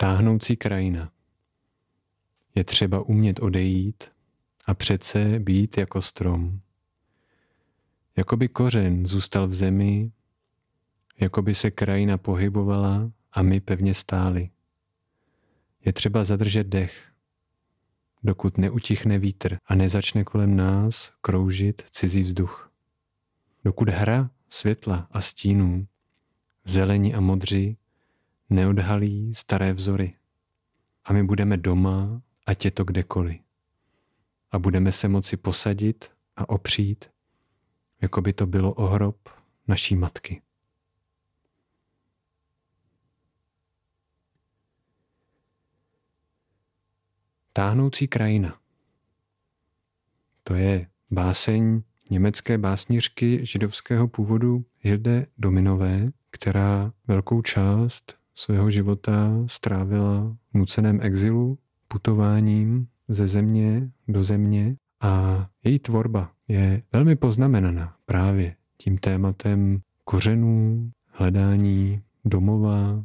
Táhnoucí krajina. Je třeba umět odejít a přece být jako strom. Jakoby kořen zůstal v zemi, jakoby se krajina pohybovala a my pevně stáli. Je třeba zadržet dech, dokud neutichne vítr a nezačne kolem nás kroužit cizí vzduch. Dokud hra světla a stínů, zelení a modří, neodhalí staré vzory. A my budeme doma, ať je to kdekoliv. A budeme se moci posadit a opřít, jako by to bylo ohrob naší matky. Táhnoucí krajina. To je báseň německé básnířky židovského původu Hilde Dominové, která velkou část svého života strávila v nuceném exilu, putováním ze země do země a její tvorba je velmi poznamenaná právě tím tématem kořenů, hledání domova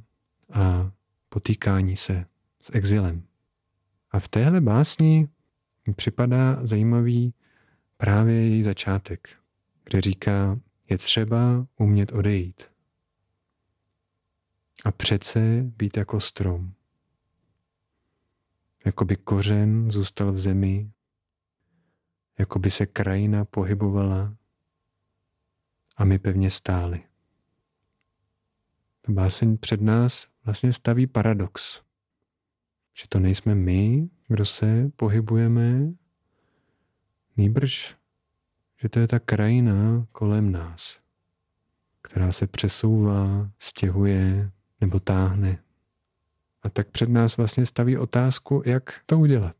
a potýkání se s exilem. A v téhle básni mi připadá zajímavý právě její začátek, kde říká, je třeba umět odejít. A přece být jako strom. Jako by kořen zůstal v zemi, jako by se krajina pohybovala a my pevně stáli. Ta báseň před nás vlastně staví paradox. Že to nejsme my, kdo se pohybujeme, nýbrž, že to je ta krajina kolem nás, která se přesouvá, stěhuje nebo táhne. A tak před nás vlastně staví otázku, jak to udělat.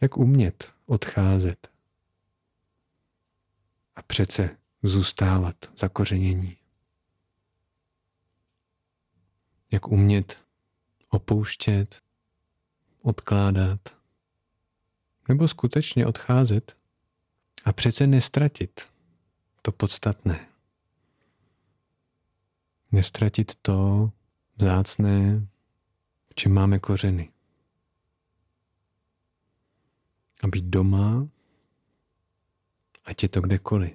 Jak umět odcházet a přece zůstávat zakořenění. Jak umět opouštět, odkládat, nebo skutečně odcházet a přece nestratit to podstatné. Nestratit to vzácné, v čem máme kořeny. A být doma, ať je to kdekoliv.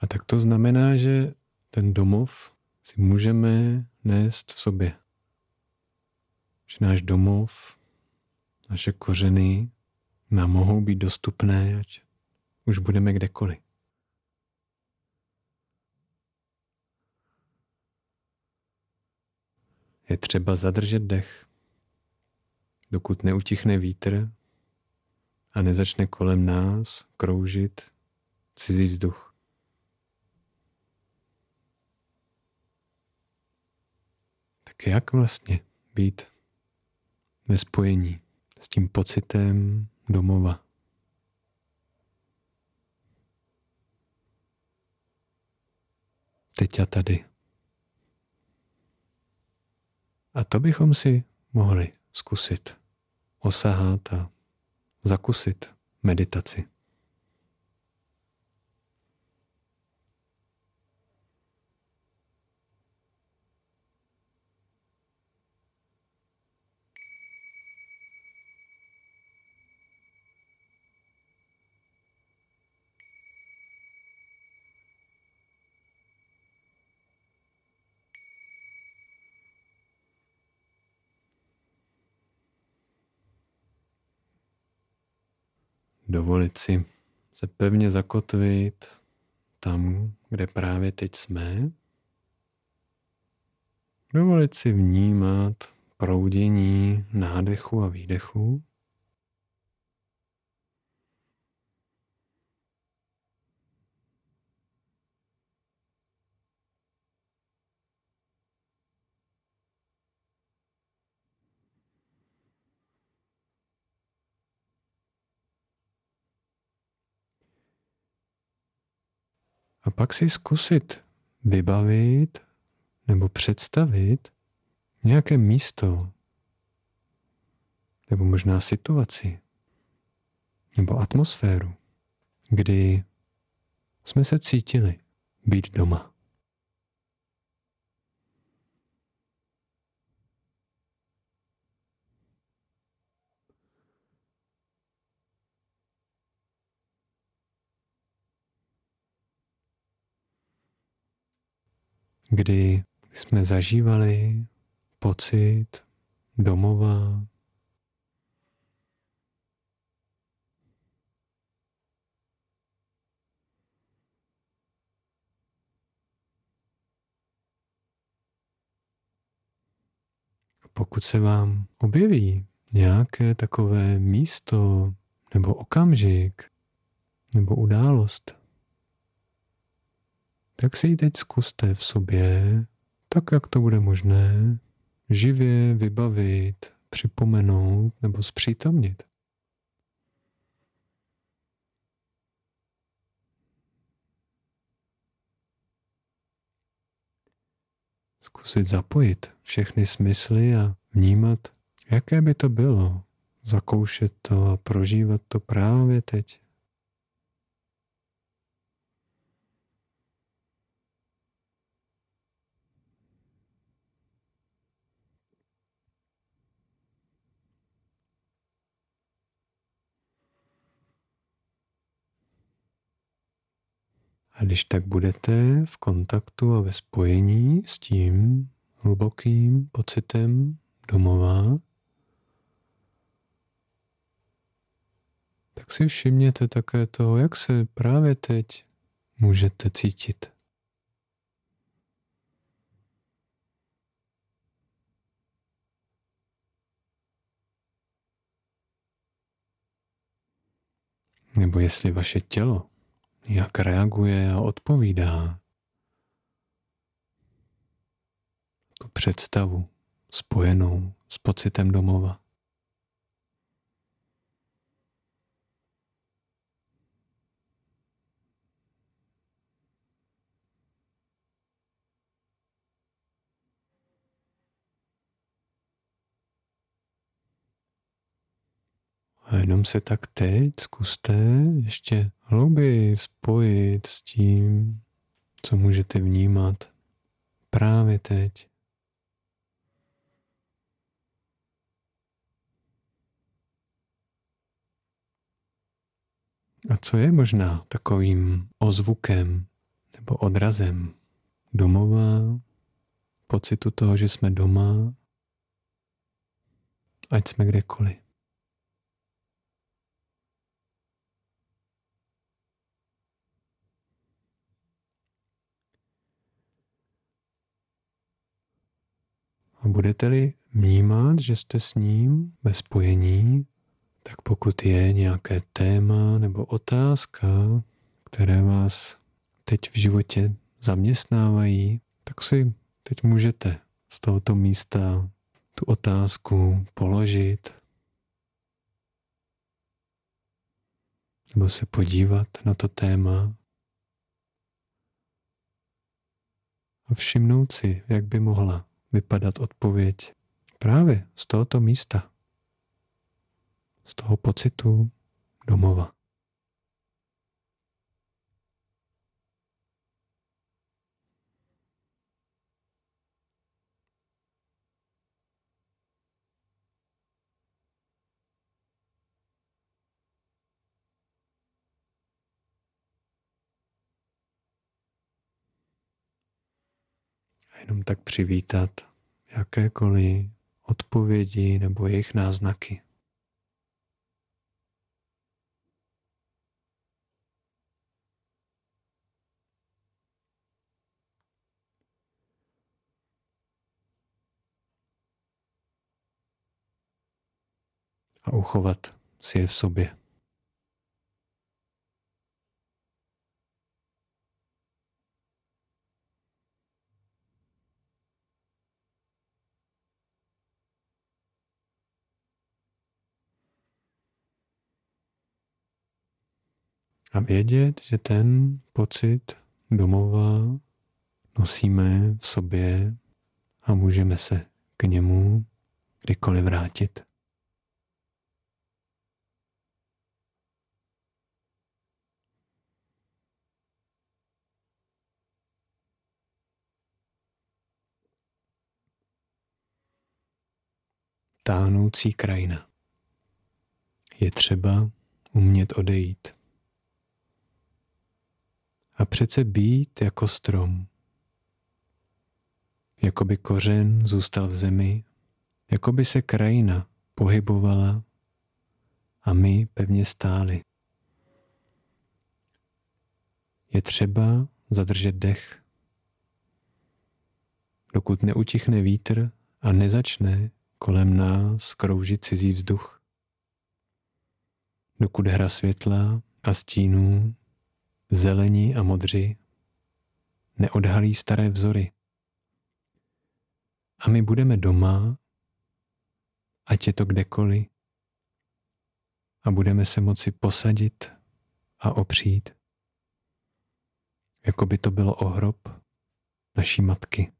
A tak to znamená, že ten domov si můžeme nést v sobě. Že náš domov, naše kořeny nám mohou být dostupné, ať už budeme kdekoliv. Je třeba zadržet dech, dokud neutichne vítr a nezačne kolem nás kroužit cizí vzduch. tak jak vlastně být ve spojení s tím pocitem domova? Teď a tady. A to bychom si mohli zkusit osahat a zakusit meditaci. Dovolit si se pevně zakotvit tam, kde právě teď jsme. Dovolit si vnímat proudění nádechu a výdechu. A pak si zkusit vybavit nebo představit nějaké místo, nebo možná situaci, nebo atmosféru, kdy jsme se cítili být doma. Kdy jsme zažívali pocit domova, pokud se vám objeví nějaké takové místo nebo okamžik nebo událost, tak si ji teď zkuste v sobě, tak jak to bude možné, živě vybavit, připomenout nebo zpřítomnit. Zkusit zapojit všechny smysly a vnímat, jaké by to bylo, zakoušet to a prožívat to právě teď. A když tak budete v kontaktu a ve spojení s tím hlubokým pocitem domova, tak si všimněte také toho, jak se právě teď můžete cítit. Nebo jestli vaše tělo jak reaguje a odpovídá tu představu spojenou s pocitem domova. A jenom se tak teď zkuste ještě hlouběji spojit s tím, co můžete vnímat právě teď. A co je možná takovým ozvukem nebo odrazem domova, pocitu toho, že jsme doma, ať jsme kdekoliv. A budete-li vnímat, že jste s ním ve spojení, tak pokud je nějaké téma nebo otázka, které vás teď v životě zaměstnávají, tak si teď můžete z tohoto místa tu otázku položit nebo se podívat na to téma a všimnout si, jak by mohla vypadat odpověď právě z tohoto místa, z toho pocitu domova. Jenom tak přivítat jakékoliv odpovědi nebo jejich náznaky. A uchovat si je v sobě. A vědět, že ten pocit domova nosíme v sobě a můžeme se k němu kdykoliv vrátit. Tánoucí krajina. Je třeba umět odejít a přece být jako strom. jako by kořen zůstal v zemi, jako by se krajina pohybovala a my pevně stáli. Je třeba zadržet dech, dokud neutichne vítr a nezačne kolem nás kroužit cizí vzduch. Dokud hra světla a stínů, zelení a modři neodhalí staré vzory. A my budeme doma, ať je to kdekoliv, a budeme se moci posadit a opřít, jako by to bylo ohrob naší matky.